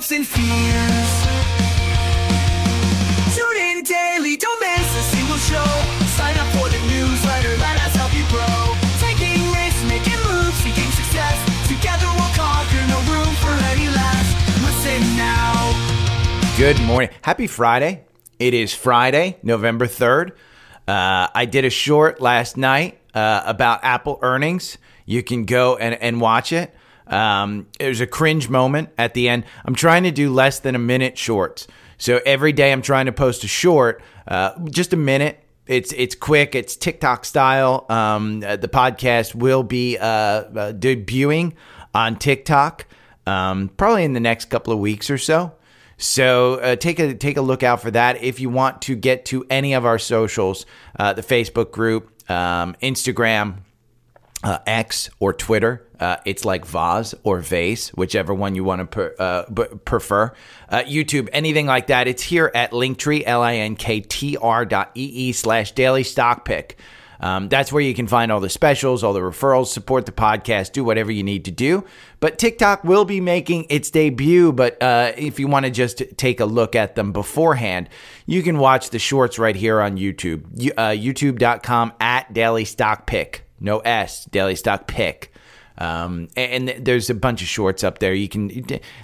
hopes and fears. Tune in daily, don't miss a single show. Sign up for the newsletter, let us help you grow. Taking risks, making moves, seeking success. Together we'll conquer, no room for any less. Listen now. Good morning. Happy Friday. It is Friday, November 3rd. Uh, I did a short last night uh, about Apple earnings. You can go and, and watch it. Um, it was a cringe moment at the end. I'm trying to do less than a minute shorts. So every day I'm trying to post a short, uh, just a minute. It's it's quick. It's TikTok style. Um, uh, the podcast will be uh, uh, debuting on TikTok um, probably in the next couple of weeks or so. So uh, take a take a look out for that. If you want to get to any of our socials, uh, the Facebook group, um, Instagram, uh, X, or Twitter, uh, it's like Vaz or Vase, whichever one you want to per, uh, b- prefer. Uh, YouTube, anything like that, it's here at Linktree, L-I-N-K-T-R dot E-E slash daily stock pick. Um, that's where you can find all the specials, all the referrals, support the podcast, do whatever you need to do. But TikTok will be making its debut. But uh, if you want to just take a look at them beforehand, you can watch the shorts right here on YouTube. You- Uh, YouTube.com at Daily Stock Pick. No S, Daily Stock Pick. Um, and, there's a bunch of shorts up there. You can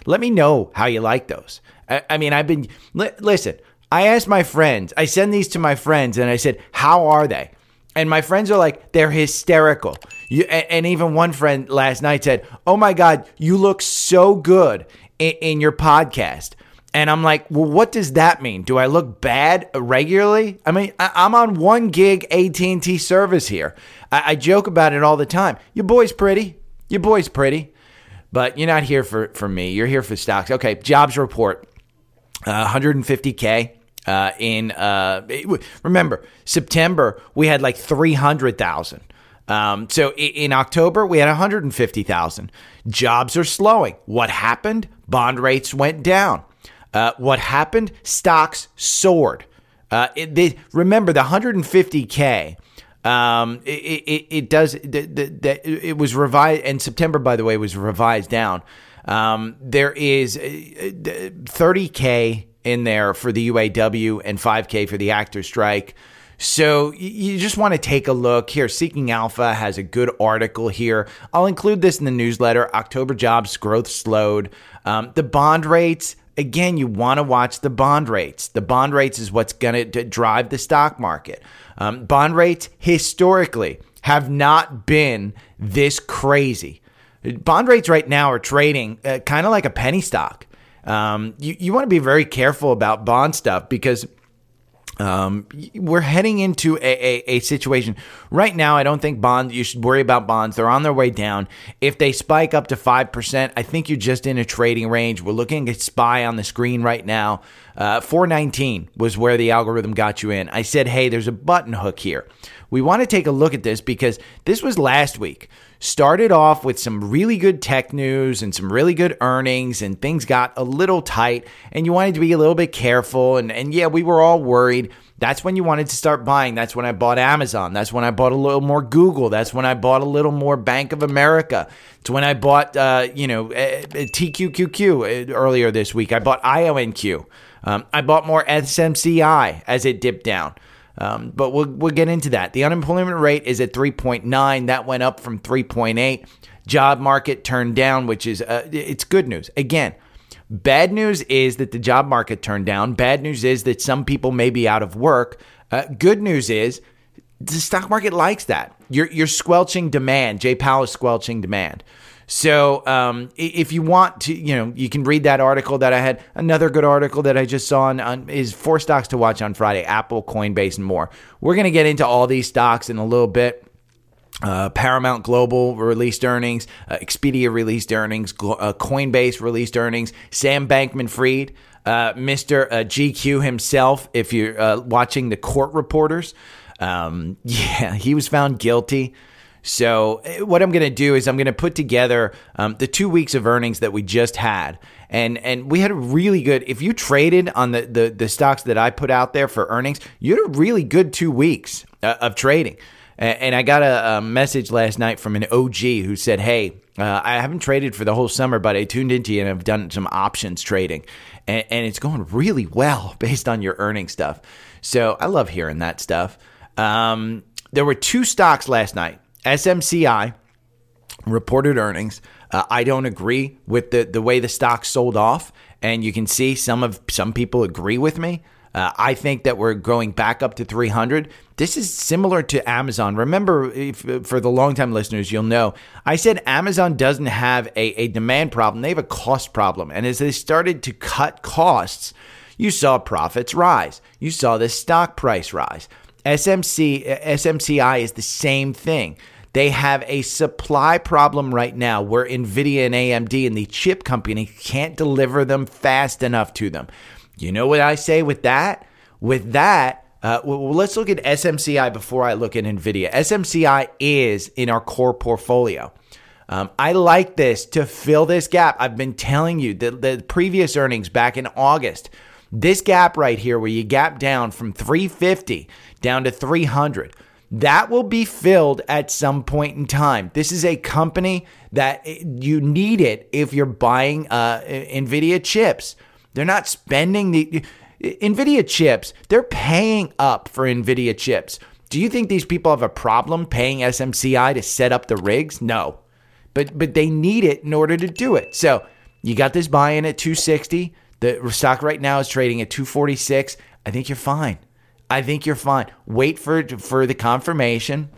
let me know how you like those. I, I mean, I've been li- listen. I asked my friends. I send these to my friends, and I said, "How are they?" And my friends are like, "They're hysterical." You, and, and even one friend last night said, "Oh my god, you look so good in, in your podcast." And I'm like, well, what does that mean? Do I look bad regularly? I mean, I, I'm on one gig AT&T service here. I, I joke about it all the time. Your boy's pretty. Your boy's pretty. But you're not here for, for me. You're here for stocks. Okay, jobs report. Uh, 150K. Uh, in uh, remember September we had like 300,000. Um, so in October we had 150,000. Jobs are slowing. What happened? Bond rates went down. Uh, what happened? Stocks soared. Uh, it, they, remember the 150k. Um, it, it, it does. The, the, the, it was revised, and September, by the way, was revised down. Um, there is uh, uh, 30k in there for the UAW and 5k for the actor strike. So you just want to take a look here. Seeking Alpha has a good article here. I'll include this in the newsletter. October jobs growth slowed. Um, the bond rates again, you want to watch the bond rates. The bond rates is what's going to drive the stock market. Um, bond rates historically have not been this crazy. Bond rates right now are trading uh, kind of like a penny stock. Um, you, you want to be very careful about bond stuff because um, we're heading into a, a, a situation right now. I don't think bonds, you should worry about bonds. They're on their way down. If they spike up to 5%, I think you're just in a trading range. We're looking at SPY on the screen right now. Uh, 419 was where the algorithm got you in. I said, hey, there's a button hook here. We want to take a look at this because this was last week. Started off with some really good tech news and some really good earnings, and things got a little tight, and you wanted to be a little bit careful. And, and yeah, we were all worried. That's when you wanted to start buying. That's when I bought Amazon. That's when I bought a little more Google. That's when I bought a little more Bank of America. It's when I bought, uh, you know, uh, TQQQ earlier this week. I bought IONQ. Um, I bought more SMCI as it dipped down. Um, but we'll, we'll get into that. The unemployment rate is at 3.9. That went up from 3.8. Job market turned down, which is uh, it's good news. Again, bad news is that the job market turned down. Bad news is that some people may be out of work. Uh, good news is the stock market likes that. You're you're squelching demand. Jay Powell is squelching demand. So um, if you want to, you know, you can read that article that I had. Another good article that I just saw on, on is four stocks to watch on Friday: Apple, Coinbase, and more. We're gonna get into all these stocks in a little bit. Uh, Paramount Global released earnings, uh, Expedia released earnings, uh, Coinbase released earnings, Sam Bankman Fried, uh, Mr. Uh, GQ himself, if you're uh, watching the court reporters, um, yeah, he was found guilty. So, eh, what I'm going to do is I'm going to put together um, the two weeks of earnings that we just had. And, and we had a really good, if you traded on the, the, the stocks that I put out there for earnings, you had a really good two weeks uh, of trading. A- And I got a, a message last night from an OG who said, Hey, uh, I haven't traded for the whole summer, but I tuned into you and I've done some options trading. And, and it's going really well based on your earning stuff. So I love hearing that stuff. Um, there were two stocks last night SMCI reported earnings. Uh, I don't agree with the, the way the stock sold off, and you can see some of some people agree with me. Uh, I think that we're going back up to 300. This is similar to Amazon. Remember, if, for the longtime listeners, you'll know I said Amazon doesn't have a, a demand problem; they have a cost problem. And as they started to cut costs, you saw profits rise. You saw the stock price rise. SMC SMCI is the same thing. They have a supply problem right now where Nvidia and AMD and the chip company can't deliver them fast enough to them. You know what I say with that? With that, uh, well, let's look at SMCI before I look at Nvidia. SMCI is in our core portfolio. Um, I like this to fill this gap. I've been telling you the, the previous earnings back in August. This gap right here, where you gap down from 350 down to 300, that will be filled at some point in time. This is a company that you need it if you're buying uh, NVIDIA chips. They're not spending the NVIDIA chips, they're paying up for NVIDIA chips. Do you think these people have a problem paying SMCI to set up the rigs? No. But but they need it in order to do it. So you got this buy in at 260. The stock right now is trading at 246. I think you're fine. I think you're fine. Wait for for the confirmation.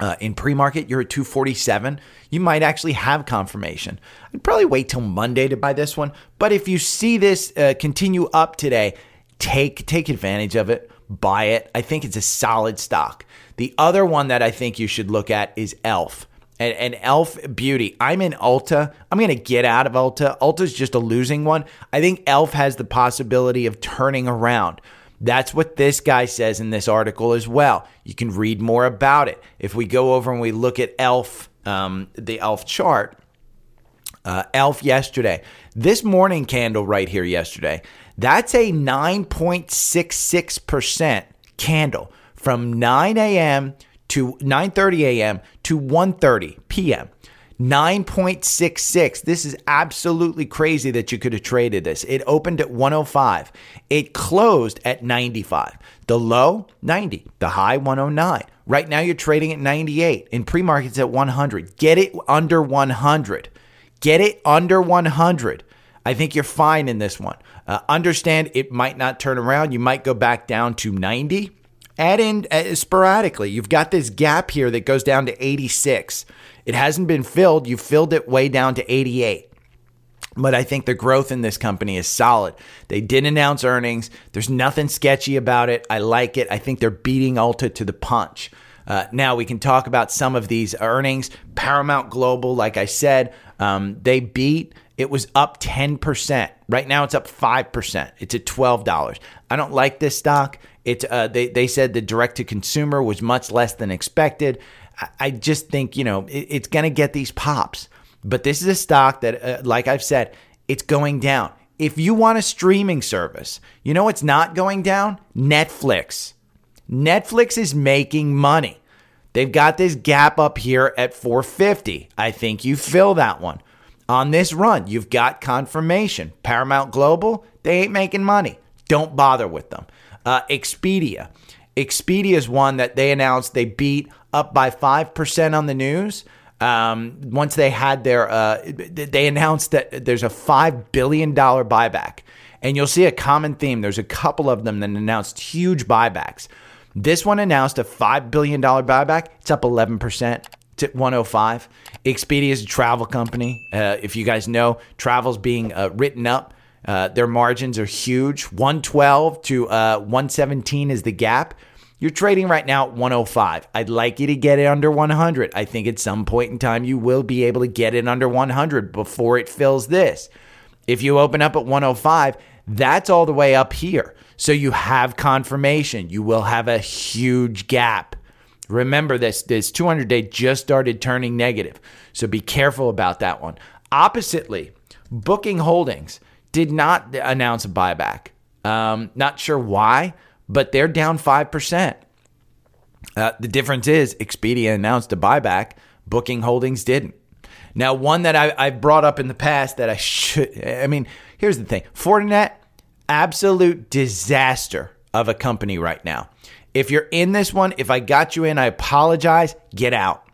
Uh, in pre-market, you're at 247. You might actually have confirmation. I'd probably wait till Monday to buy this one. But if you see this uh, continue up today, take take advantage of it. Buy it. I think it's a solid stock. The other one that I think you should look at is Elf. And, and Elf Beauty. I'm in Ulta. I'm going to get out of Ulta. Ulta's just a losing one. I think Elf has the possibility of turning around. That's what this guy says in this article as well. You can read more about it. If we go over and we look at ELF, um, the ELF chart, uh, ELF yesterday, this morning candle right here yesterday, that's a 9.66% candle from 9 a.m. to 9:30 a.m. to 1:30 p.m. 9.66. This is absolutely crazy that you could have traded this. It opened at 105. It closed at 95. The low, 90. The high, 109. Right now you're trading at 98. In pre-markets at 100. Get it under 100. Get it under 100. I think you're fine in this one. Uh, understand it might not turn around. You might go back down to 90. Add in uh, sporadically. You've got this gap here that goes down to 86. It hasn't been filled. You filled it way down to 88. But I think the growth in this company is solid. They did announce earnings. There's nothing sketchy about it. I like it. I think they're beating Ulta to the punch. Uh, now we can talk about some of these earnings. Paramount Global, like I said, um, they beat. It was up 10%. Right now it's up 5%. It's at $12. I don't like this stock. It, uh, they, they said the direct to consumer was much less than expected. I, I just think, you know, it, it's going to get these pops. But this is a stock that, uh, like I've said, it's going down. If you want a streaming service, you know it's not going down? Netflix. Netflix is making money. They've got this gap up here at 450. I think you fill that one. On this run, you've got confirmation. Paramount Global, they ain't making money. Don't bother with them. Uh, Expedia. Expedia is one that they announced they beat up by 5% on the news. Um, once they had their, uh, they announced that there's a $5 billion buyback. And you'll see a common theme. There's a couple of them that announced huge buybacks. This one announced a $5 billion buyback. It's up 11% to 105. Expedia is a travel company. Uh, if you guys know, travel's being uh, written up. Uh, their margins are huge. 112 to uh, 117 is the gap. You're trading right now at 105. I'd like you to get it under 100. I think at some point in time you will be able to get it under 100 before it fills this. If you open up at 105, that's all the way up here. So you have confirmation. You will have a huge gap. Remember this this 200 day just started turning negative. So be careful about that one. Oppositely, Booking Holdings did not announce a buyback. Um, not sure why, but they're down 5%. Uh, the difference is Expedia announced a buyback, Booking Holdings didn't. Now, one that I, I've brought up in the past that I should, I mean, here's the thing Fortinet, absolute disaster of a company right now. If you're in this one, if I got you in, I apologize, get out.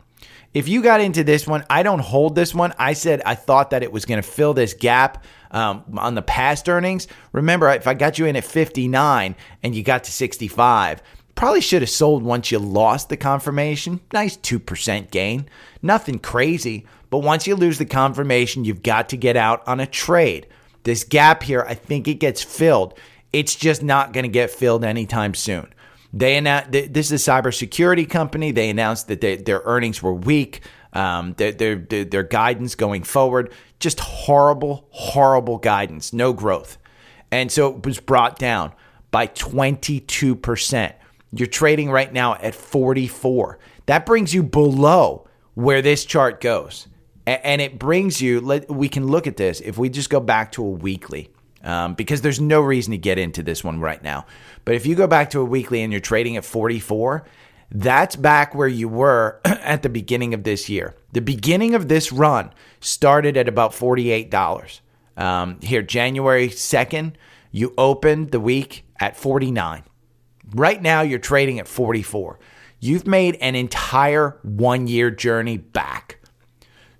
If you got into this one, I don't hold this one. I said I thought that it was going to fill this gap um, on the past earnings. Remember, if I got you in at 59 and you got to 65, probably should have sold once you lost the confirmation. Nice 2% gain. Nothing crazy. But once you lose the confirmation, you've got to get out on a trade. This gap here, I think it gets filled. It's just not going to get filled anytime soon. They announced this is a cybersecurity company. They announced that they, their earnings were weak. Um, their, their, their guidance going forward, just horrible, horrible guidance, no growth. And so it was brought down by 22%. You're trading right now at 44. That brings you below where this chart goes. And it brings you, we can look at this if we just go back to a weekly um, because there's no reason to get into this one right now. But if you go back to a weekly and you're trading at 44, that's back where you were at the beginning of this year. The beginning of this run started at about $48. Um, here, January 2nd, you opened the week at 49. Right now, you're trading at 44. You've made an entire one year journey back.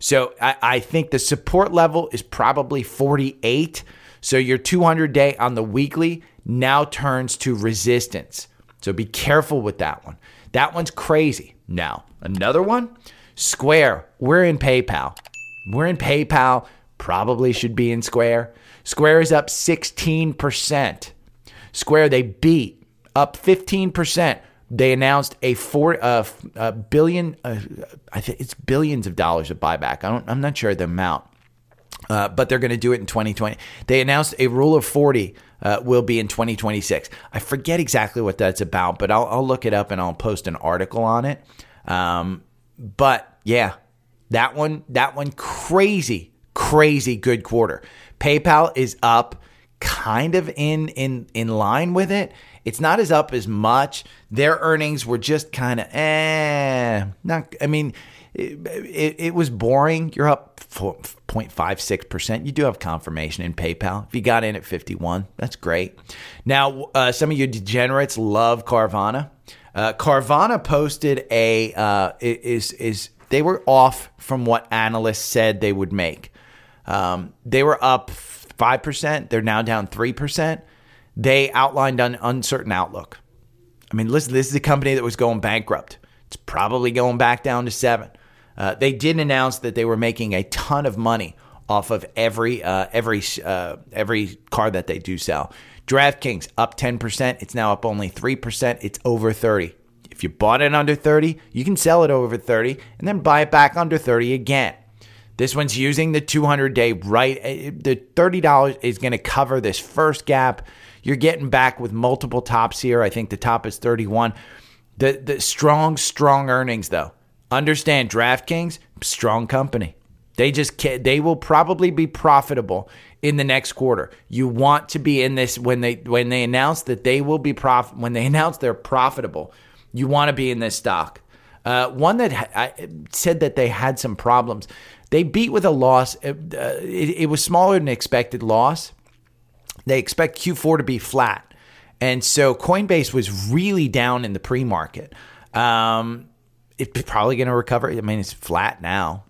So I, I think the support level is probably 48. So your 200 day on the weekly now turns to resistance. So be careful with that one. That one's crazy. Now, another one Square. We're in PayPal. We're in PayPal. Probably should be in Square. Square is up 16%. Square, they beat up 15%. They announced a four uh, a billion, uh, I think it's billions of dollars of buyback. I don't, I'm not sure the amount. Uh, but they're going to do it in 2020. They announced a rule of 40 uh, will be in 2026. I forget exactly what that's about, but I'll, I'll, look it up and I'll post an article on it. Um, but yeah, that one, that one, crazy, crazy good quarter. PayPal is up, kind of in in in line with it. It's not as up as much. Their earnings were just kind of eh. Not. I mean it, it, was boring. You're up 0.56%. You do have confirmation in PayPal. If you got in at 51, that's great. Now, uh, some of you degenerates love Carvana. Uh, Carvana posted a uh, is is they were off from what analysts said they would make. Um, they were up five percent. They're now down three percent. They outlined an uncertain outlook. I mean, listen, this is a company that was going bankrupt. It's probably going back down to seven. Uh, they did announce that they were making a ton of money off of every uh, every uh, every car that they do sell. DraftKings up 10%. It's now up only 3%. It's over 30. If you bought it under 30, you can sell it over 30 and then buy it back under 30 again. This one's using the 200 day right. Uh, the $30 is going to cover this first gap. You're getting back with multiple tops here. I think the top is 31. The the strong strong earnings though. Understand DraftKings, strong company. They just they will probably be profitable in the next quarter. You want to be in this when they when they announce that they will be prof when they announce they're profitable. You want to be in this stock. Uh, one that I said that they had some problems. They beat with a loss. Uh, it, it was smaller than expected loss. They expect Q4 to be flat, and so Coinbase was really down in the pre market. Um, it's probably going to recover. I mean, it's flat now.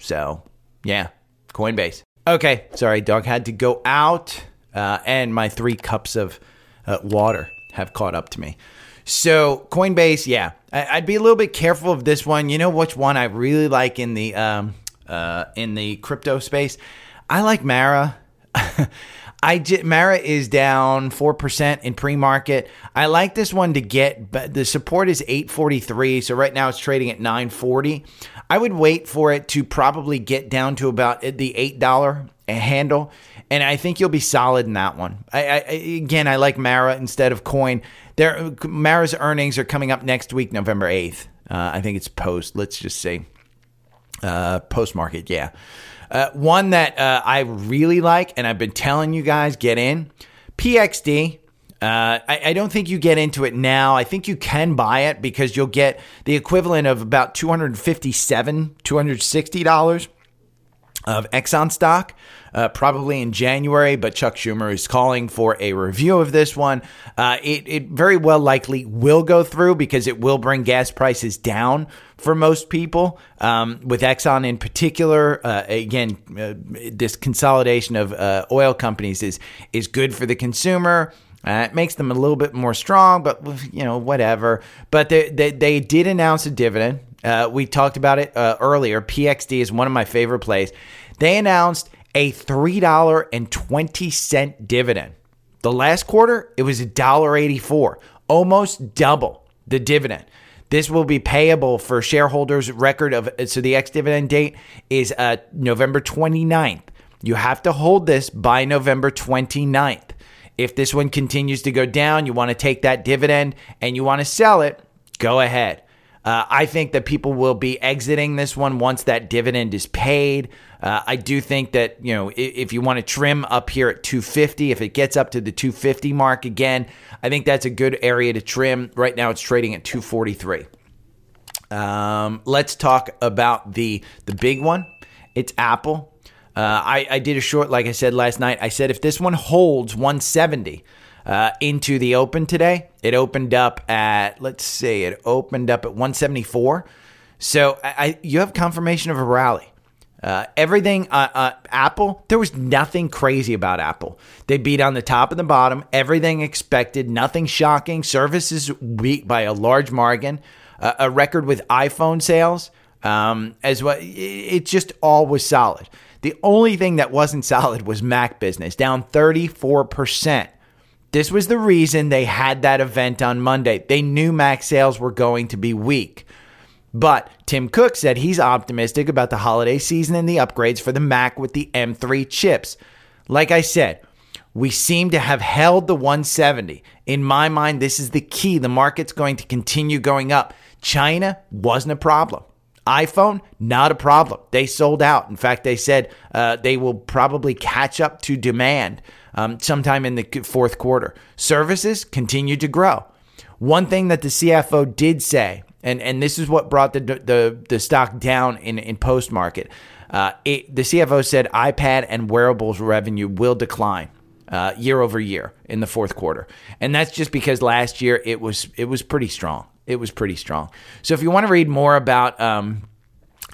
So, yeah, Coinbase. Okay, sorry, dog had to go out, uh, and my three cups of uh, water have caught up to me. So, Coinbase, yeah, I- would be a little bit careful of this one. You know which one I really like in the um, uh, in the crypto space? I like Mara. I j- Mara is down 4% in pre-market. I like this one to get but the support is 843, so right now it's trading at 940. I would wait for it to probably get down to about the $8 handle and I think you'll be solid in that one. I, I again, I like Mara instead of Coin. There, Mara's earnings are coming up next week, November 8th. Uh, I think it's post. Let's just say uh, post market, yeah. Uh, one that uh, I really like, and I've been telling you guys, get in PXD. Uh, I, I, don't think you get into it now. I think you can buy it because you'll get the equivalent of about 257, $260 of Exxon stock, uh, probably in January, but Chuck Schumer is calling for a review of this one. Uh, it, it very well likely will go through because it will bring gas prices down for most people. Um, with Exxon in particular, uh, again, uh, this consolidation of uh, oil companies is is good for the consumer. Uh, it makes them a little bit more strong, but you know whatever. But they they, they did announce a dividend. Uh, we talked about it uh, earlier. PXD is one of my favorite plays. They announced a $3.20 dividend. The last quarter, it was $1.84, almost double the dividend. This will be payable for shareholders' record of so the ex dividend date is uh, November 29th. You have to hold this by November 29th. If this one continues to go down, you want to take that dividend and you want to sell it, go ahead. Uh, I think that people will be exiting this one once that dividend is paid. Uh, I do think that you know if, if you want to trim up here at 250, if it gets up to the 250 mark again, I think that's a good area to trim. Right now, it's trading at 243. Um, let's talk about the the big one. It's Apple. Uh, I, I did a short, like I said last night. I said if this one holds 170 uh, into the open today. It opened up at let's see, it opened up at 174. So I, I you have confirmation of a rally. Uh, everything uh, uh, Apple, there was nothing crazy about Apple. They beat on the top and the bottom. Everything expected, nothing shocking. Services beat by a large margin. a record with iPhone sales, um, as well. It just all was solid. The only thing that wasn't solid was Mac business, down 34 percent. This was the reason they had that event on Monday. They knew Mac sales were going to be weak. But Tim Cook said he's optimistic about the holiday season and the upgrades for the Mac with the M3 chips. Like I said, we seem to have held the 170. In my mind, this is the key. The market's going to continue going up. China wasn't a problem. iPhone, not a problem. They sold out. In fact, they said uh, they will probably catch up to demand um, sometime in the fourth quarter. Services continue to grow. One thing that the CFO did say, and, and this is what brought the, the, the stock down in, in post market. Uh, the CFO said iPad and wearables revenue will decline uh, year over year in the fourth quarter, and that's just because last year it was it was pretty strong. It was pretty strong. So if you want to read more about um,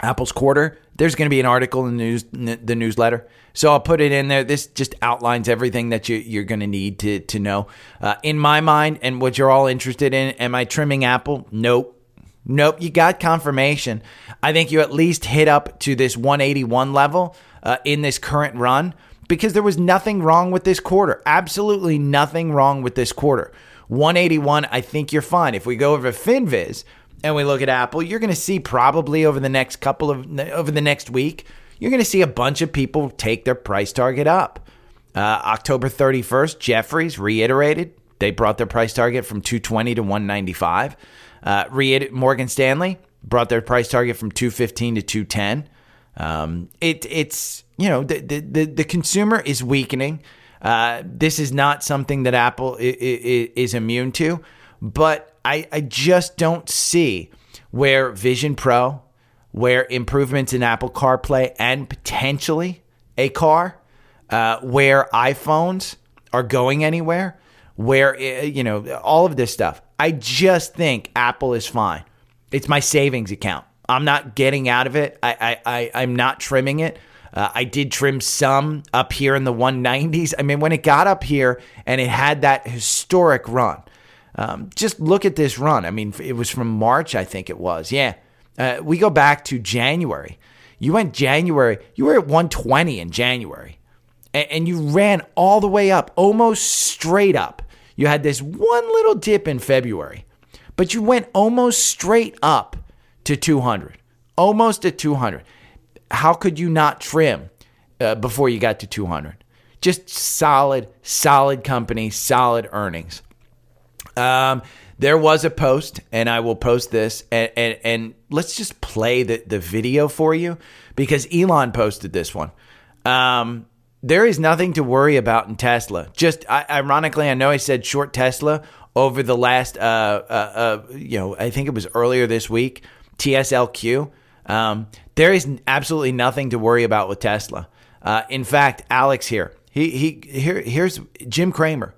Apple's quarter, there's going to be an article in the news the newsletter. So I'll put it in there. This just outlines everything that you, are going to need to to know. Uh, in my mind, and what you're all interested in, am I trimming Apple? Nope. Nope, you got confirmation. I think you at least hit up to this 181 level uh, in this current run because there was nothing wrong with this quarter. Absolutely nothing wrong with this quarter. 181, I think you're fine. If we go over FinViz, and we look at Apple, you're going to see probably over the next couple of over the next week, you're going to see a bunch of people take their price target up. Uh, October 31st, Jefferies reiterated they brought their price target from 220 to 195. Uh, Morgan Stanley brought their price target from 215 to 210. Um, it, it's you know the, the the consumer is weakening. Uh, this is not something that Apple is immune to, but I, I just don't see where Vision Pro, where improvements in Apple CarPlay and potentially a car, uh, where iPhones are going anywhere, where, uh, you know, all of this stuff. I just think Apple is fine. It's my savings account. I'm not getting out of it. I, I, I, am not trimming it. Uh, I did trim some up here in the 190s. I mean, when it got up here and it had that historic run, um, just look at this run. I mean, it was from March, I think it was. Yeah. Uh, we go back to January. You went January, you were at 120 in January, and, and you ran all the way up, almost straight up. You had this one little dip in February, but you went almost straight up to 200, almost at 200. How could you not trim uh, before you got to 200? Just solid, solid company, solid earnings. Um, there was a post, and I will post this, and, and, and let's just play the, the video for you because Elon posted this one. Um, there is nothing to worry about in Tesla. Just I, ironically, I know I said short Tesla over the last, uh, uh, uh, you know, I think it was earlier this week, TSLQ. Um, there is absolutely nothing to worry about with Tesla. Uh, in fact, Alex here, he he here here's Jim Cramer.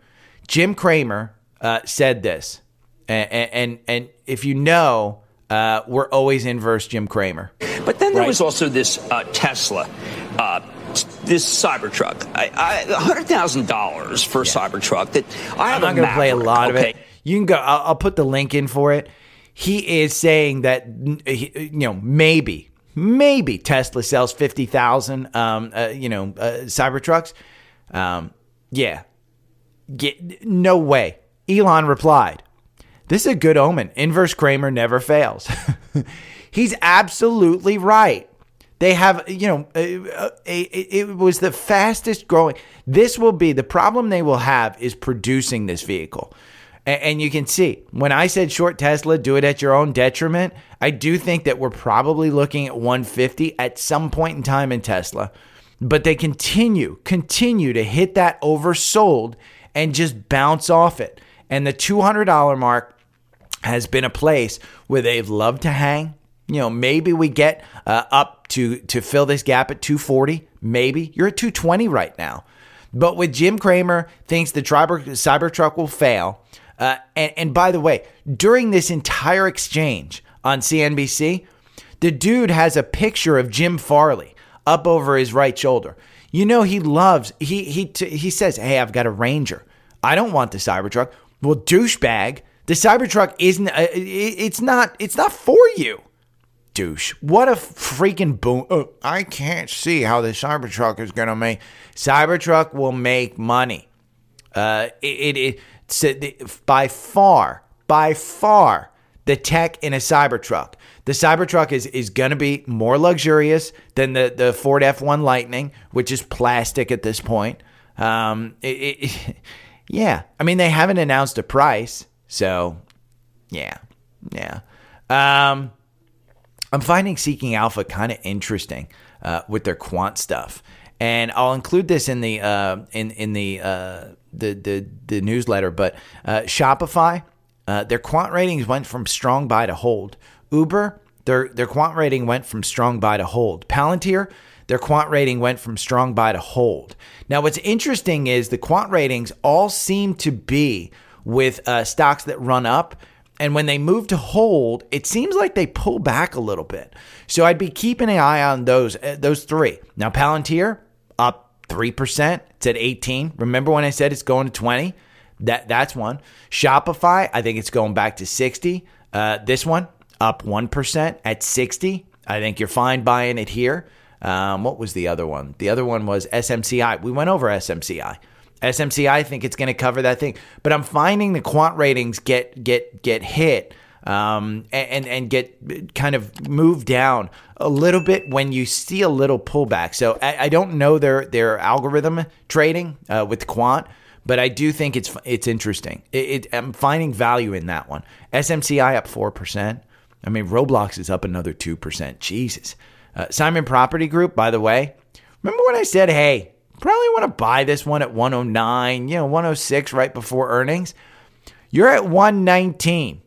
Jim Cramer uh, said this, and, and and if you know, uh, we're always inverse Jim Cramer. But then there Right. was also this uh, Tesla, uh, this Cybertruck. I, I, hundred thousand dollars for a Cybertruck. That I I'm not going to play a lot okay? of it. You can go. I'll, I'll put the link in for it. He is saying that you know maybe maybe Tesla sells fifty thousand um uh, you know uh, Cybertrucks. Um, yeah, Get, no way. Elon replied, "This is a good omen. Inverse Cramer never fails." He's absolutely right. They have, you know, uh, uh, it, it was the fastest growing. This will be the problem they will have is producing this vehicle. A- And you can see when I said short Tesla, do it at your own detriment. I do think that we're probably looking at 150 at some point in time in Tesla, but they continue, continue to hit that oversold and just bounce off it. And the $200 mark has been a place where they've loved to hang. You know, maybe we get uh, up to to fill this gap at 240. Maybe you're at 220 right now. But with Jim Cramer thinks the Cyber Cybertruck will fail. Uh, and, and by the way, during this entire exchange on CNBC, the dude has a picture of Jim Farley up over his right shoulder. You know he loves he he he says, "Hey, I've got a Ranger. I don't want the Cybertruck." Well, douchebag, the Cybertruck isn't. Uh, it's not. It's not for you douche. What a freaking boom. Oh, I can't see how the Cybertruck is going to make. Cybertruck will make money. Uh, it, it, it by far, by far, the tech in a Cybertruck. The Cybertruck is, is going to be more luxurious than the, the Ford F1 Lightning, which is plastic at this point. Um, it, it, yeah, I mean, they haven't announced a price. So, yeah, yeah. Um, I'm finding Seeking Alpha kind of interesting uh, with their quant stuff, and I'll include this in the uh, in in the, uh, the the the newsletter. But uh, Shopify, uh, their quant ratings went from strong buy to hold. Uber, their their quant rating went from strong buy to hold. Palantir, their quant rating went from strong buy to hold. Now, what's interesting is the quant ratings all seem to be with uh, stocks that run up. And when they move to hold, it seems like they pull back a little bit. So I'd be keeping an eye on those uh, those three. Now Palantir up three percent. It's at eighteen. Remember when I said it's going to twenty? That that's one. Shopify, I think it's going back to sixty. Uh, this one up one percent at sixty. I think you're fine buying it here. Um, what was the other one? The other one was SMCI. We went over SMCI. SMCI, I think it's going to cover that thing. But I'm finding the quant ratings get get get hit um, and and get kind of moved down a little bit when you see a little pullback. So I, I don't know their their algorithm trading uh, with quant, but I do think it's it's interesting. It, it, I'm finding value in that one. SMCI up four percent. I mean, Roblox is up another two percent. Jesus. Uh, Simon Property Group, by the way, remember when I said, hey, probably want to buy this one at 109, you know, 106 right before earnings? You're at 119,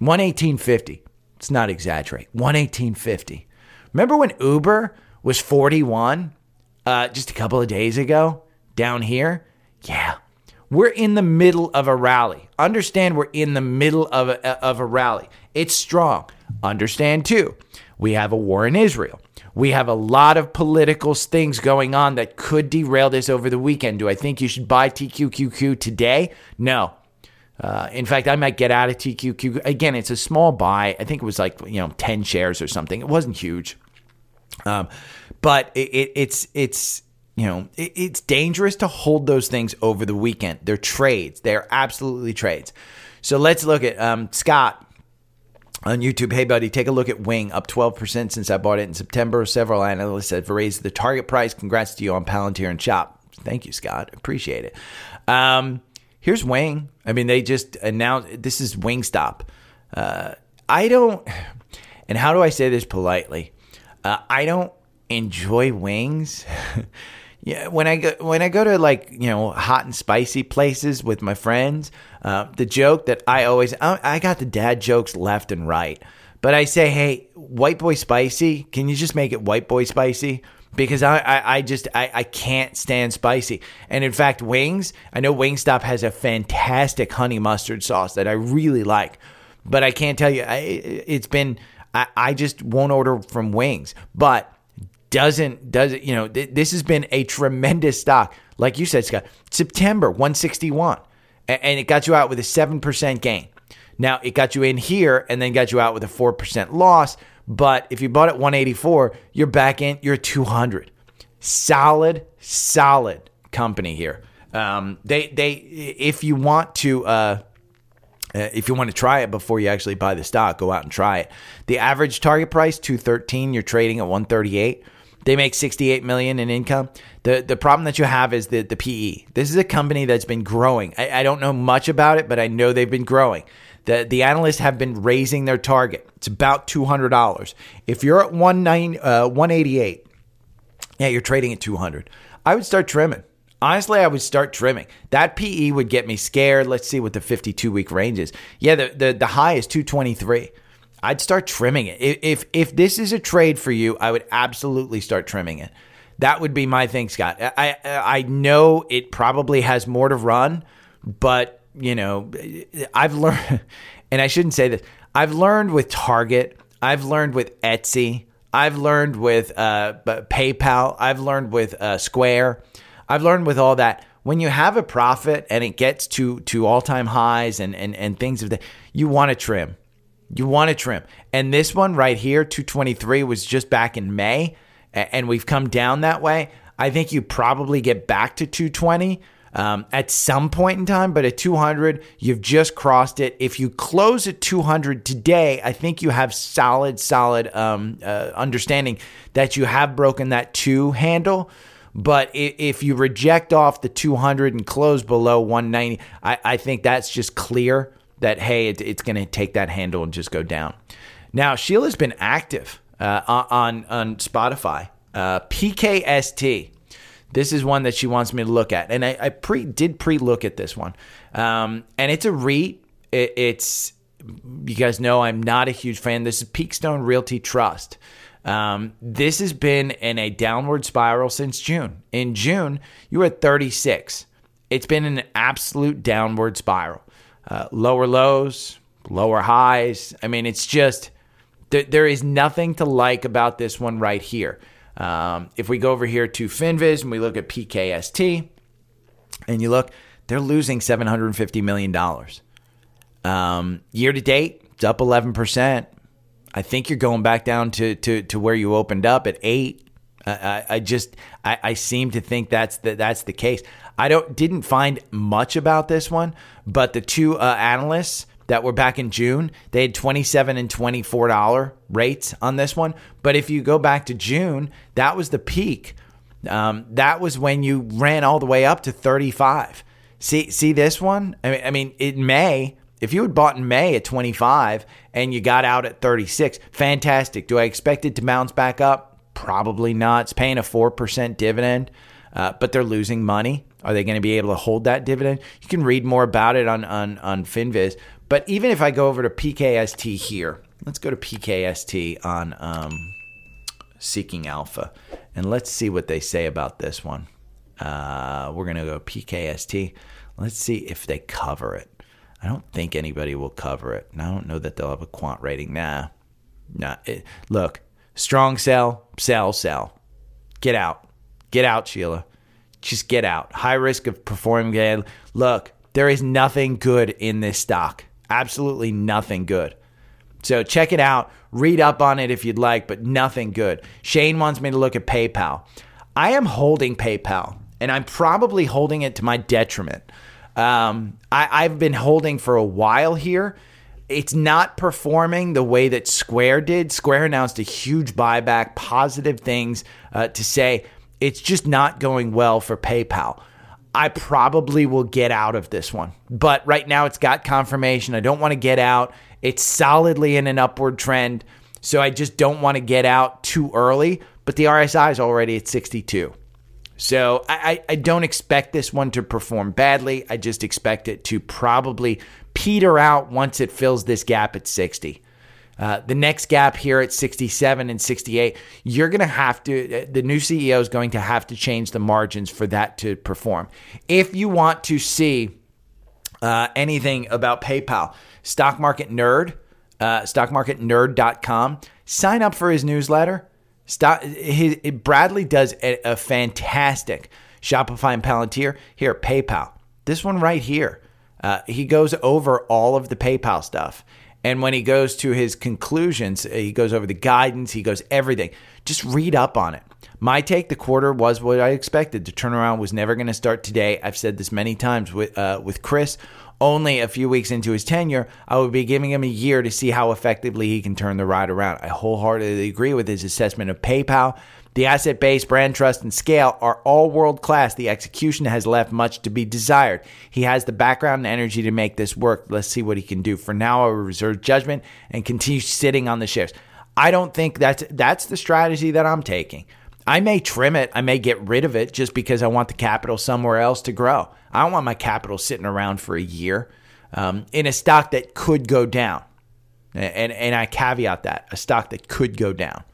118.50. It's not exaggerate. 118.50. Remember when Uber was 41 uh, just a couple of days ago down here? Yeah. We're in the middle of a rally. Understand we're in the middle of a, of a rally. It's strong. Understand too, we have a war in Israel. We have a lot of political things going on that could derail this over the weekend. Do I think you should buy TQQQ today? No. Uh, in fact, I might get out of TQQ. Again, it's a small buy. I think it was like, you know, 10 shares or something. It wasn't huge. Um, but it, it, it's, it's, you know, it, it's dangerous to hold those things over the weekend. They're trades. They're absolutely trades. So let's look at um, Scott on YouTube. Hey, buddy, take a look at Wing, up 12% since I bought it in September. Several analysts have raised the target price. Congrats to you on Palantir and Shop. Thank you, Scott. Appreciate it. Um, here's Wing. I mean, they just announced this is Wingstop. Uh, I don't, and how do I say this politely? Uh, I don't enjoy wings. yeah, when I go when I go to like you know hot and spicy places with my friends, uh, the joke that I always I, got the dad jokes left and right, but I say, hey, white boy spicy, can you just make it white boy spicy? Because I, I, I just I, I can't stand spicy. And in fact, wings, I know Wingstop has a fantastic honey mustard sauce that I really like, but I can't tell you, I, it's been I, I just won't order from wings. But doesn't does it you know th- this has been a tremendous stock like you said scott september 161 a- and it got you out with a 7% gain now it got you in here and then got you out with a 4% loss but if you bought at 184 you're back in you're 200 solid solid company here um, they they if you want to uh, uh, if you want to try it before you actually buy the stock, go out and try it. The average target price 213, you're trading at 138. They make 68 million in income. The the problem that you have is the the PE. This is a company that's been growing. I, I don't know much about it, but I know they've been growing. The the analysts have been raising their target. It's about $200. If you're at 190, uh, 188, yeah, you're trading at 200. I would start trimming. Honestly, I would start trimming. That PE would get me scared. Let's see what the 52 week range is. Yeah, the, the, the high is 223. I'd start trimming it. If, if this is a trade for you, I would absolutely start trimming it. That would be my thing, Scott. I I know it probably has more to run, but you know, I've learned, and I shouldn't say this. I've learned with Target. I've learned with Etsy. I've learned with uh, PayPal. I've learned with uh, Square. I've learned with all that. When you have a profit and it gets to to all time highs and and and things of that, you want to trim. You want to trim. And this one right here, 223, was just back in May, and we've come down that way. I think you probably get back to 220 um, at some point in time, but at 200, you've just crossed it. If you close at 200 today, I think you have solid, solid um, uh, understanding that you have broken that two handle. But if you reject off the 200 and close below 190, I, I think that's just clear that hey, it, it's going to take that handle and just go down. Now Sheila's been active uh, on on Spotify. Uh, PKST. This is one that she wants me to look at, and I, I pre did pre look at this one, um, and it's a REIT. It, it's you guys know I'm not a huge fan. This is Peakstone Realty Trust. Um, this has been in a downward spiral since June. In June, you were at 36. It's been an absolute downward spiral uh, lower lows, lower highs. I mean, it's just th- there is nothing to like about this one right here. Um, if we go over here to Finviz and we look at PKST, and you look, they're losing $750 million. Um, year to date, it's up 11%. I think you're going back down to, to, to where you opened up at eight. I, I just I, I, seem to think that's the, that's the case. I don't didn't find much about this one, but the two uh, analysts that were back in June, they had twenty seven and twenty four dollar rates on this one. But if you go back to June, that was the peak. Um, that was when you ran all the way up to thirty five. See see this one? I mean, I mean in May. If you had bought in May at 25 and you got out at 36, fantastic. Do I expect it to bounce back up? Probably not. It's paying a 4% dividend, uh, but they're losing money. Are they going to be able to hold that dividend? You can read more about it on, on, on FinViz. But even if I go over to PKST here, let's go to PKST on um, Seeking Alpha, and let's see what they say about this one. Uh, we're going to go PKST. Let's see if they cover it. I don't think anybody will cover it. And I don't know that they'll have a quant rating. Nah. Nah. It, look, Strong sell, sell, sell. Get out. Get out, Sheila. Just get out. High risk of performing again. Look, there is nothing good in this stock. Absolutely nothing good. So check it out. Read up on it if you'd like, but nothing good. Shane wants me to look at PayPal. I am holding PayPal, and I'm probably holding it to my detriment. Um, I, I've been holding for a while here it's not performing the way that Square did. Square announced a huge buyback, positive things uh, to say. It's just not going well for PayPal. I probably will get out of this one, but right now it's got confirmation. I don't want to get out. It's solidly in an upward trend, so I just don't want to get out too early. But the RSI is already at 62. So I, I, don't expect this one to perform badly. I just expect it to probably peter out once it fills this gap at 60. Uh, the next gap here at 67 and 68, you're going to have to, the new CEO is going to have to change the margins for that to perform. If you want to see uh, anything about PayPal, Stock Market Nerd, uh, stockmarketnerd.com, sign up for his newsletter. Stock, his, Bradley does a, a fantastic Shopify and Palantir. Here, PayPal. This one right here. Uh, he goes over all of the PayPal stuff. And when he goes to his conclusions, uh, he goes over the guidance, he goes everything. Just read up on it. My take the quarter was what I expected. The turnaround was never going to start today. I've said this many times with uh, with Chris. Only a few weeks into his tenure, I would be giving him a year to see how effectively he can turn the ride around. I wholeheartedly agree with his assessment of PayPal. The asset base, brand trust, and scale are all world class. The execution has left much to be desired. He has the background and energy to make this work. Let's see what he can do. For now, I will reserve judgment and continue sitting on the shares. I don't think that's that's the strategy that I'm taking. I may trim it, I may get rid of it just because I want the capital somewhere else to grow. I don't want my capital sitting around for a year um, in a stock that could go down. And, and I caveat that a stock that could go down.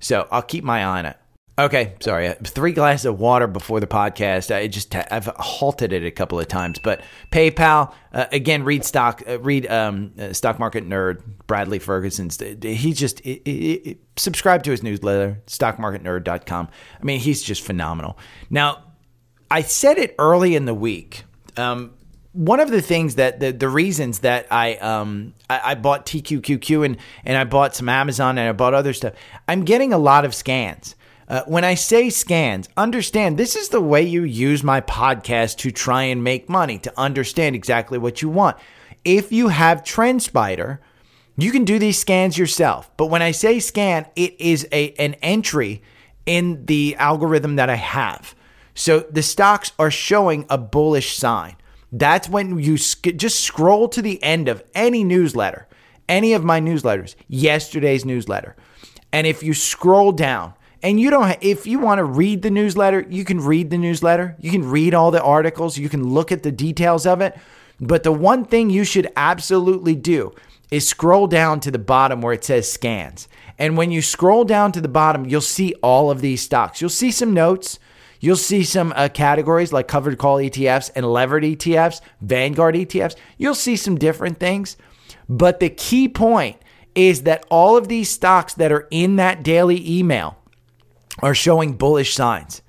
So I'll keep my eye on it. Okay, sorry. Three glasses of water before the podcast. I just I've halted it a couple of times, but PayPal uh, again. Read stock. Uh, read um, uh, stock market nerd Bradley Ferguson's. He just it, it, it, subscribe to his newsletter stockmarketnerd.com. I mean, he's just phenomenal. Now, I said it early in the week. Um, one of the things that the, the reasons that I um I, I, bought TQQQ and and I bought some Amazon and I bought other stuff. I'm getting a lot of scans. Uh, when I say scans, understand this is the way you use my podcast to try and make money, to understand exactly what you want. If you have TrendSpider, you can do these scans yourself. But when I say scan, it is a, an entry in the algorithm that I have. So the stocks are showing a bullish sign. That's when you sk- just scroll to the end of any newsletter, any of my newsletters, yesterday's newsletter. And if you scroll down, and you don't, if you want to read the newsletter, you can read the newsletter. You can read all the articles. You can look at the details of it. But the one thing you should absolutely do is scroll down to the bottom where it says scans. And when you scroll down to the bottom, you'll see all of these stocks. You'll see some notes. You'll see some uh, categories like covered call ETFs and levered ETFs, Vanguard ETFs. You'll see some different things. But the key point is that all of these stocks that are in that daily email are showing bullish signs.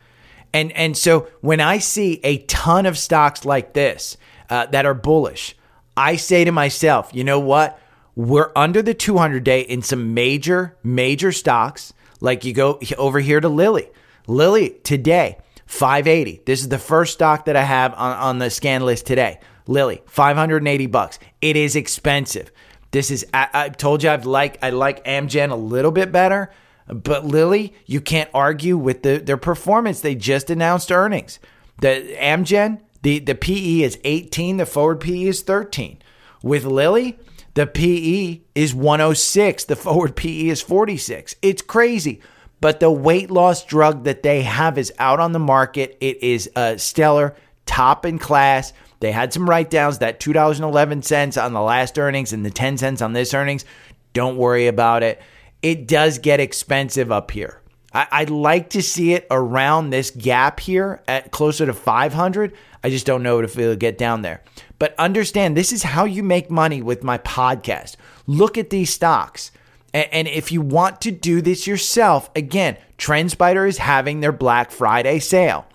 And, and so when I see a ton of stocks like this uh, that are bullish, I say to myself, you know what? We're under the 200 day in some major, major stocks. Like you go over here to Lilly. Lilly today, 580. This is the first stock that I have on, on the scan list today. Lilly, 580 bucks. It is expensive. This is I, I told you I've like I like Amgen a little bit better, but Lilly, you can't argue with the, their performance. They just announced earnings. The Amgen, the, the PE is 18, the forward PE is 13. With Lilly, the PE is 106, the forward PE is 46. It's crazy. But the weight loss drug that they have is out on the market. It is a stellar, top in class. They had some write downs, that $2.11 on the last earnings and the 10 cents on this earnings. Don't worry about it it does get expensive up here. I, would like to see it around this gap here at closer to 500. I just don't know if it'll get down there. But understand this is how you make money with my podcast. Look at these stocks. And, if you want to do this yourself, again, TrendSpider is having their Black Friday sale.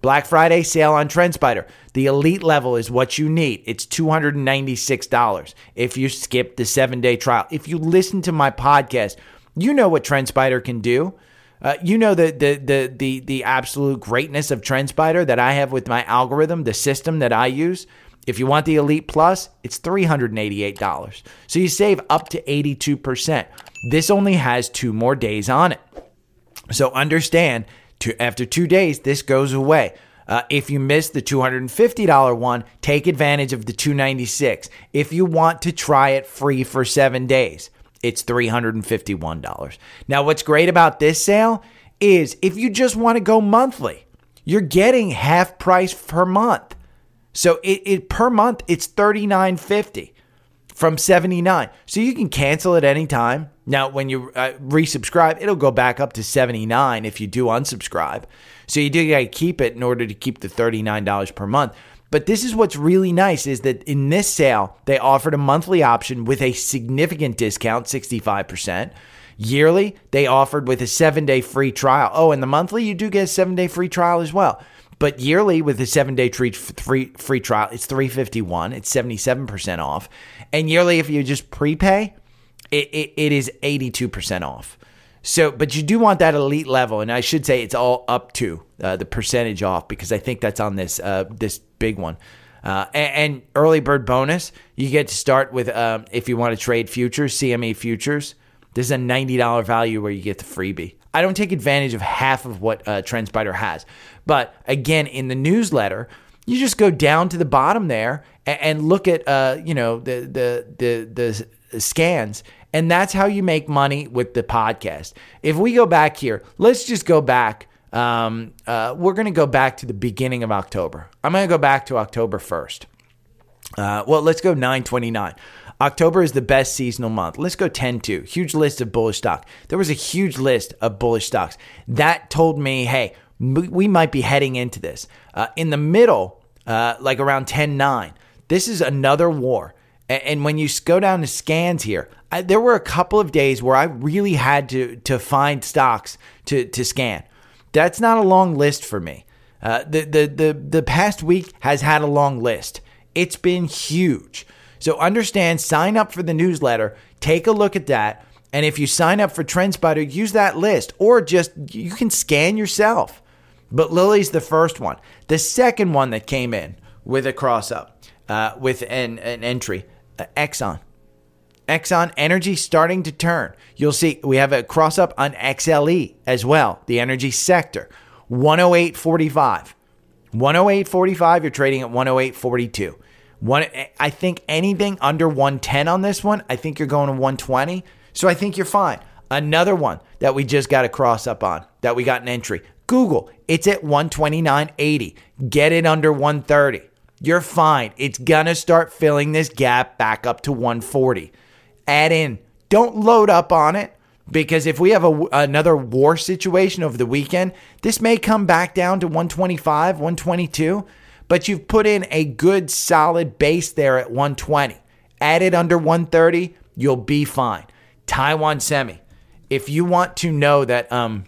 Black Friday sale on TrendSpider. The elite level is what you need. It's $296 if you skip the seven day trial. If you listen to my podcast, you know what TrendSpider can do. Uh, you know the, the the the the absolute greatness of TrendSpider that I have with my algorithm, the system that I use. If you want the Elite Plus, it's $388. So you save up to 82%. This only has two more days on it. So understand, to, after two days, this goes away. Uh, if you miss the $250 one, take advantage of the 296. If you want to try it free for seven days, it's $351. Now, what's great about this sale is if you just want to go monthly, you're getting half price per month. So it, it per month it's thirty nine fifty from 79. So you can cancel at any time. Now, when you uh, resubscribe, it'll go back up to 79 if you do unsubscribe. So you do got to keep it in order to keep the $39 per month. But this is what's really nice is that in this sale, they offered a monthly option with a significant discount, 65%. Yearly, they offered with a seven day free trial. Oh, and the monthly, you do get a seven day free trial as well. But yearly, with the seven day free, free, free trial, it's 351 It's 77% off. And yearly, if you just prepay, it, it, it is 82% off. So, but you do want that elite level, and I should say it's all up to uh, the percentage off because I think that's on this uh, this big one. Uh, and, and, early bird bonus, you get to start with um, if you want to trade futures, CME futures. This is a $90 value where you get the freebie. I don't take advantage of half of what uh, TrendSpider has. But again, in the newsletter, you just go down to the bottom there and, and look at, uh, you know, the, the, the, the scans. And that's how you make money with the podcast. If we go back here, let's just go back. Um, uh, we're going to go back to the beginning of October. I'm going to go back to October 1st. Uh, well, let's go 929. October is the best seasonal month. Let's go 10 2. Huge list of bullish stock. There was a huge list of bullish stocks. That told me, hey, we might be heading into this. Uh, in the middle, uh, like around 10 9, this is another war. And, when you go down to scans here, I, there were a couple of days where I really had to, to find stocks to, to scan. That's not a long list for me. Uh, the, the, the, the past week has had a long list. It's been huge. So understand, sign up for the newsletter, take a look at that. And if you sign up for TrendSpider, use that list or just you can scan yourself. But Lilly's the first one. The second one that came in with a cross up, uh, with an, an entry, uh, Exxon. Exxon Energy starting to turn. You'll see we have a cross up on XLE as well, the energy sector. 108.45. 108.45, you're trading at 108.42. One, I think anything under 110 on this one, I think you're going to 120. So I think you're fine. Another one that we just got a cross up on that we got an entry. Google, it's at 129.80. Get it under 130. You're fine. It's gonna start filling this gap back up to 140. Add in. Don't load up on it because if we have a, another war situation over the weekend, this may come back down to 125, 122 but you've put in a good solid base there at 120. Add it under 130, you'll be fine. Taiwan Semi. If you want to know that um,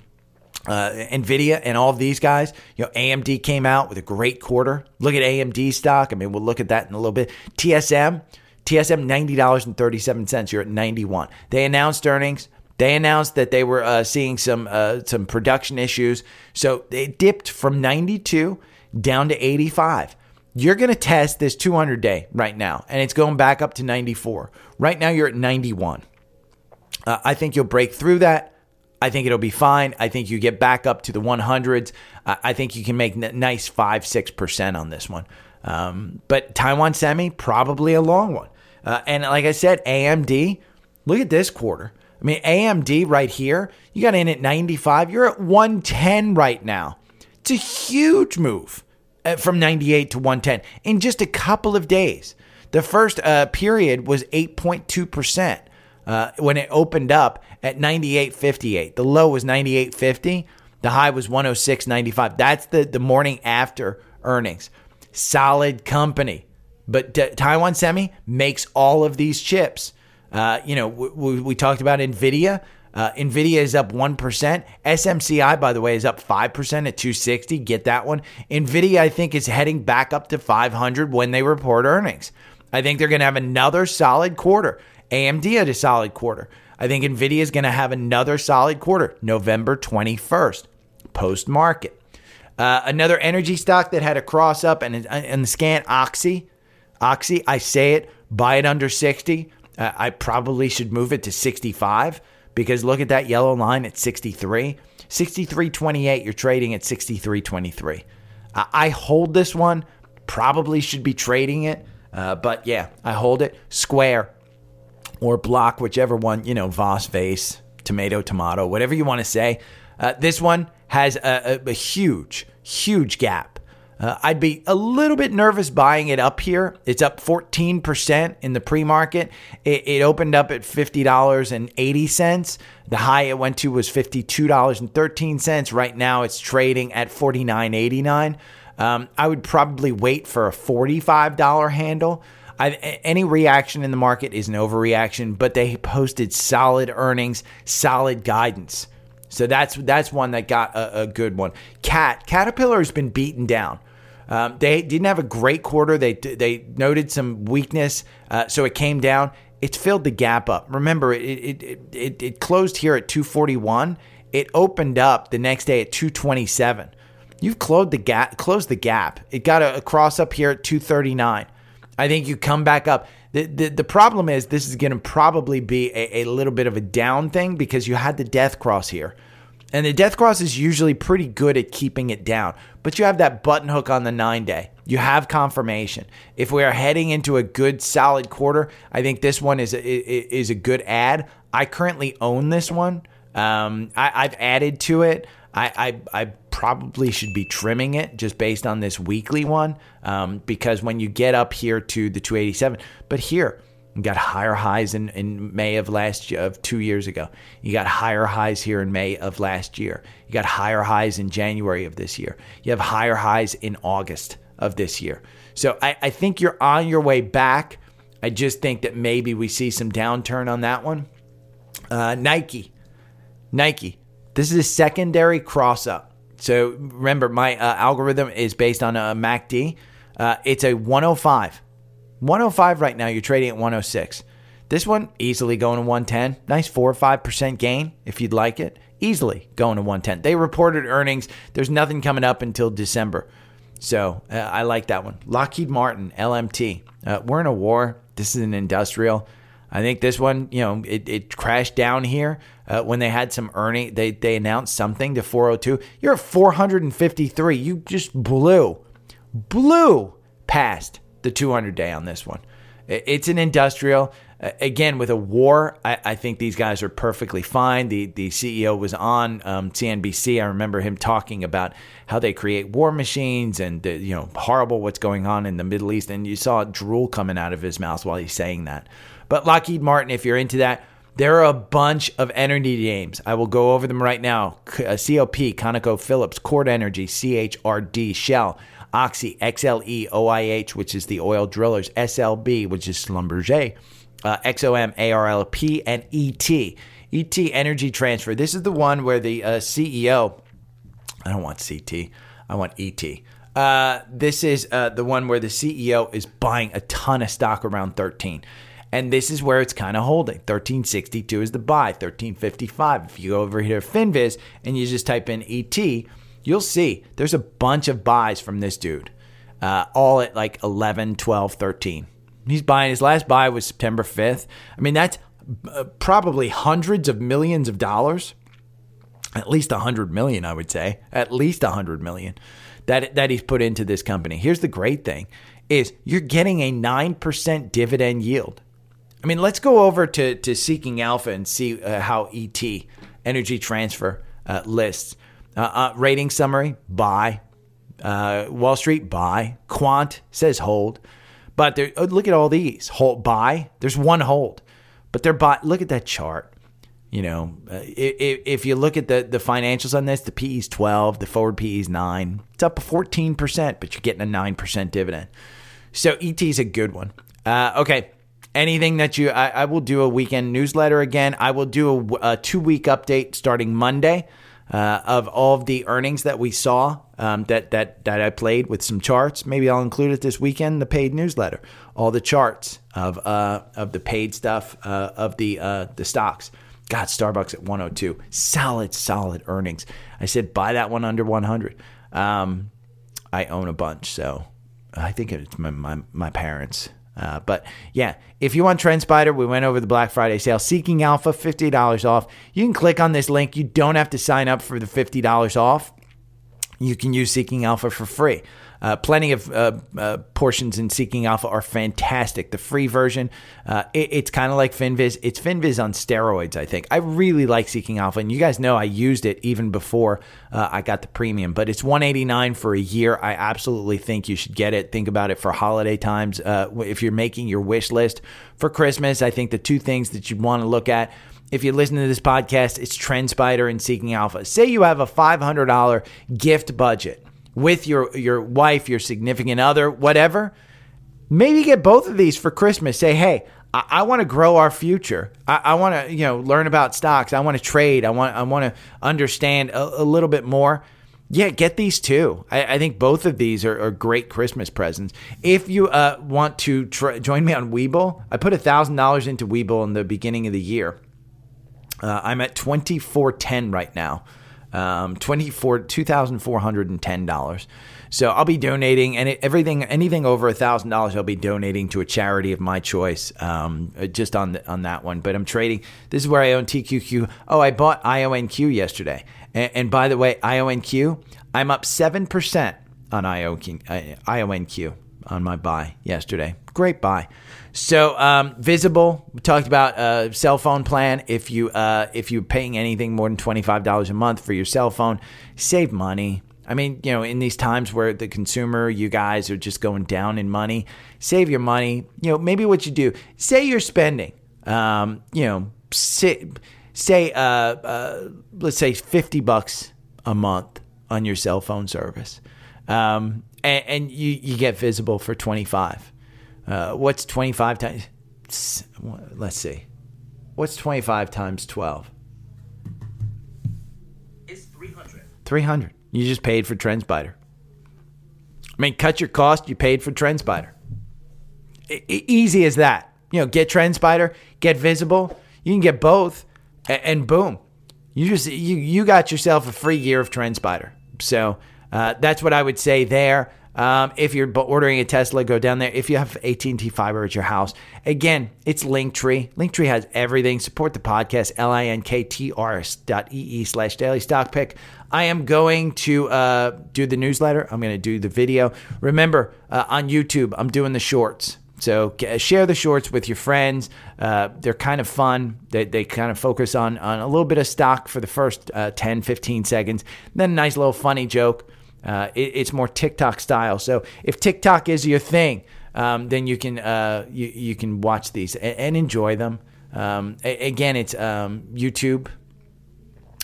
uh, Nvidia and all of these guys, you know, AMD came out with a great quarter. Look at AMD stock. I mean, we'll look at that in a little bit. TSM, TSM, ninety dollars and thirty seven cents. You're at ninety one. They announced earnings. They announced that they were uh, seeing some uh, some production issues, so they dipped from ninety two down to 85. You're going to test this 200 day right now, and it's going back up to 94. Right now, you're at 91. Uh, I think you'll break through that. I think it'll be fine. I think you get back up to the 100s. Uh, I think you can make n- nice 5 6% on this one. Um, but Taiwan Semi, probably a long one. Uh, and like I said, AMD, look at this quarter. I mean, AMD right here, you got in at 95. You're at 110 right now. It's a huge move uh, from 98 to 110 in just a couple of days. The first uh, period was 8.2% uh, when it opened up at 98.58. The low was 98.50. The high was 106.95. That's the, the morning after earnings. Solid company. But T- Taiwan Semi makes all of these chips. Uh, you know, we, we talked about NVIDIA. Uh, Nvidia is up 1%. SMCI, by the way, is up 5% at 260. Get that one. Nvidia, I think, is heading back up to 500 when they report earnings. I think they're going to have another solid quarter. AMD had a solid quarter. I think Nvidia is going to have another solid quarter, November 21st, post market. Uh, another energy stock that had a cross up and, and the scan, Oxy. Oxy, I say it, buy it under 60. Uh, I probably should move it to 65 because look at that yellow line at 63. 63.28, you're trading at 63.23. I hold this one, probably should be trading it, uh, but yeah, I hold it. Square or block, whichever one, you know, Voss, vase, tomato, tomato, whatever you want to say. Uh, this one has a, a, a huge, huge gap. Uh, I'd be a little bit nervous buying it up here. It's up 14% in the pre market. It, it, opened up at $50.80. The high it went to was $52.13. Right now it's trading at $49.89. Um, I would probably wait for a $45 handle. I, any reaction in the market is an overreaction, but they posted solid earnings, solid guidance. So that's that's one that got a, a good one. Cat Caterpillar has been beaten down. Um, they didn't have a great quarter. They they noted some weakness, uh, so it came down. It's filled the gap up. Remember, it it, it it closed here at 241. It opened up the next day at 227. You've closed the gap. Closed the gap. It got a, a cross up here at 239. I think you come back up. The, the, the problem is this is going to probably be a, a little bit of a down thing because you had the death cross here. And the death cross is usually pretty good at keeping it down. But you have that button hook on the nine day. You have confirmation. If we are heading into a good solid quarter, I think this one is a, is a good ad. I currently own this one. Um, I, have added to it. I, I, I, probably should be trimming it just based on this weekly one um, because when you get up here to the 287, but here, you got higher highs in, in May of last year, of two years ago. You got higher highs here in May of last year. You got higher highs in January of this year. You have higher highs in August of this year. So I, I think you're on your way back. I just think that maybe we see some downturn on that one. Uh, Nike. Nike. This is a secondary cross up. So remember, my uh, algorithm is based on a MACD. Uh, it's a 105. 105 right now, you're trading at 106. This one easily going to 110. Nice 4 or 5% gain if you'd like it. Easily going to 110. They reported earnings. There's nothing coming up until December. So uh, I like that one. Lockheed Martin, LMT. Uh, we're in a war. This is an industrial. I think this one, you know, it, it crashed down here uh, when they had some earning. They, they announced something to 402. You're at 453. You just blew, blew past the 200 day on this one. It's an industrial. Again, with a war, I, I think these guys are perfectly fine. The the CEO was on um, CNBC. I remember him talking about how they create war machines and you know horrible what's going on in the Middle East. And you saw drool coming out of his mouth while he's saying that. But Lockheed Martin, if you're into that, there are a bunch of energy names. I will go over them right now. COP, ConocoPhillips, Chord Energy, CHRD, Shell. Oxy, XLE, OIH, which is the oil drillers, SLB, which is Schlumberger, uh, XOM, ARLP, and ET. ET Energy Transfer. This is the one where the uh, CEO, I don't want CT, I want ET. Uh, this is uh, the one where the CEO is buying a ton of stock around 13. And this is where it's kind of holding. 1362 is the buy, 1355. If you go over here to FinViz and you just type in ET, you'll see there's a bunch of buys from this dude, uh, all at like 11, 12, 13. He's buying, his last buy was September 5th. I mean, that's uh, probably hundreds of millions of dollars. At least 100 million, I would say. At least 100 million that, that he's put into this company. Here's the great thing is you're getting a 9% dividend yield. I mean, let's go over to, to Seeking Alpha and see uh, how ET, Energy Transfer, uh, lists. Uh, uh, rating summary buy. Uh, Wall Street buy. Quant says hold. But there, oh, look at all these hold buy. There's one hold, but they're buy. Look at that chart. You know, uh, if, if you look at the the financials on this, the PE is 12, the forward PE is nine. It's up 14 percent, but you're getting a nine percent dividend. So ET is a good one. Uh, okay, anything that you I, I, will do a weekend newsletter again i will do a, a two week update starting monday uh, of all of the earnings that we saw um, that that that I played with some charts. Maybe I'll include it this weekend. The paid newsletter, all the charts of uh, of the paid stuff uh, of the uh, the stocks. God, Starbucks at 102, solid, solid earnings. I said buy that one under 100. Um, I own a bunch, so I think it's my my, my parents. Uh, but yeah, if you want TrendSpider, we went over the Black Friday sale. Seeking Alpha, $50 off. You can click on this link. You don't have to sign up for the $50 off. You can use Seeking Alpha for free. Uh, plenty of uh, uh, portions in Seeking Alpha are fantastic. The free version, uh, it, it's kind of like FinViz. It's FinViz on steroids, I think. I really like Seeking Alpha, and you guys know I used it even before uh, I got the premium. But it's 189 for a year. I absolutely think you should get it. Think about it for holiday times. Uh, if you're making your wish list for Christmas, I think the two things that you want to look at if you listen to this podcast, it's TrendSpider and Seeking Alpha. Say you have a $500 gift budget with your your wife, your significant other, whatever, maybe get both of these for Christmas. Say, hey, I, I want to grow our future. I, I want to you know learn about stocks. I want to trade. I want I want to understand a, a, little bit more. Yeah, get these too. I, I think both of these are, are, great Christmas presents. If you uh, want to join me on Webull, I put thousand dollars into Webull in the beginning of the year. Uh, I'm at twenty four ten right now um, twenty four two thousand four hundred and ten dollars. So I'll be donating, and everything anything over thousand dollars, I'll be donating to a charity of my choice. Um, just on the, on that one, but I'm trading. This is where I own TQQ. Oh, I bought IONQ yesterday, and, and by the way, IONQ, I'm up seven percent on IONQ on my buy yesterday. Great buy. So um, visible. We talked about a cell phone plan. If you uh, if you're paying anything more than twenty five dollars a month for your cell phone, save money. I mean, you know, in these times where the consumer, you guys are just going down in money, save your money. You know, maybe what you do, say you're spending, um, you know, say, say uh, uh, let's say fifty bucks a month on your cell phone service, um, and, and you you get visible for twenty five uh, what's 25 times? Let's see. What's 25 times 12? It's 300. 300. You just paid for TrendSpider. I mean, cut your cost, you paid for TrendSpider. I- easy as that. You know, get TrendSpider, get visible. You can get both, and, and boom, you just you you got yourself a free year of TrendSpider. So uh, that's what I would say there. Um, if you're ordering a Tesla, go down there. If you have AT&T fiber at your house, again, it's Linktree. Linktree has everything. Support the podcast, L-I-N-K-T-R dot E-E slash daily stock pick. I am going to uh, do the newsletter. I'm going to do the video. Remember, uh, on YouTube, I'm doing the shorts. So share the shorts with your friends. Uh, they're kind of fun. They, they kind of focus on, on a little bit of stock for the first uh, 10, 15 seconds. Then a nice little funny joke. Uh, it, it's more TikTok style. So if TikTok is your thing, um, then you can uh, you, you can watch these and, and enjoy them. Um, a, again, it's um, YouTube.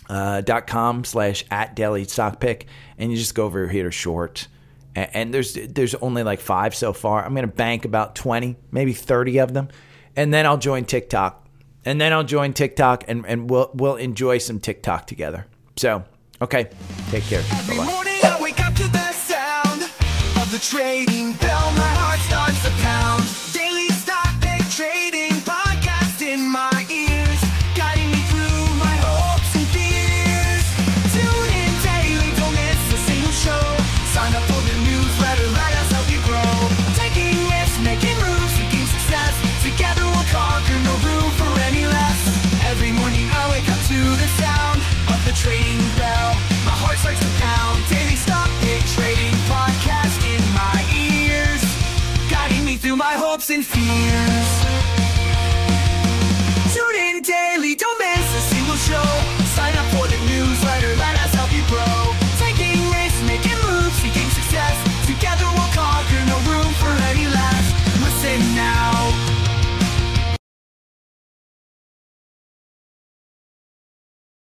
Uh, dot com slash at daily stock pick and you just go over here to short. And, and there's there's only like five so far. I'm going to bank about 20 maybe 30 of them. And then i'll join tiktok. And then i'll join tiktok and, and we'll we'll enjoy some tiktok together. So okay take care. Bye-bye the trading bell,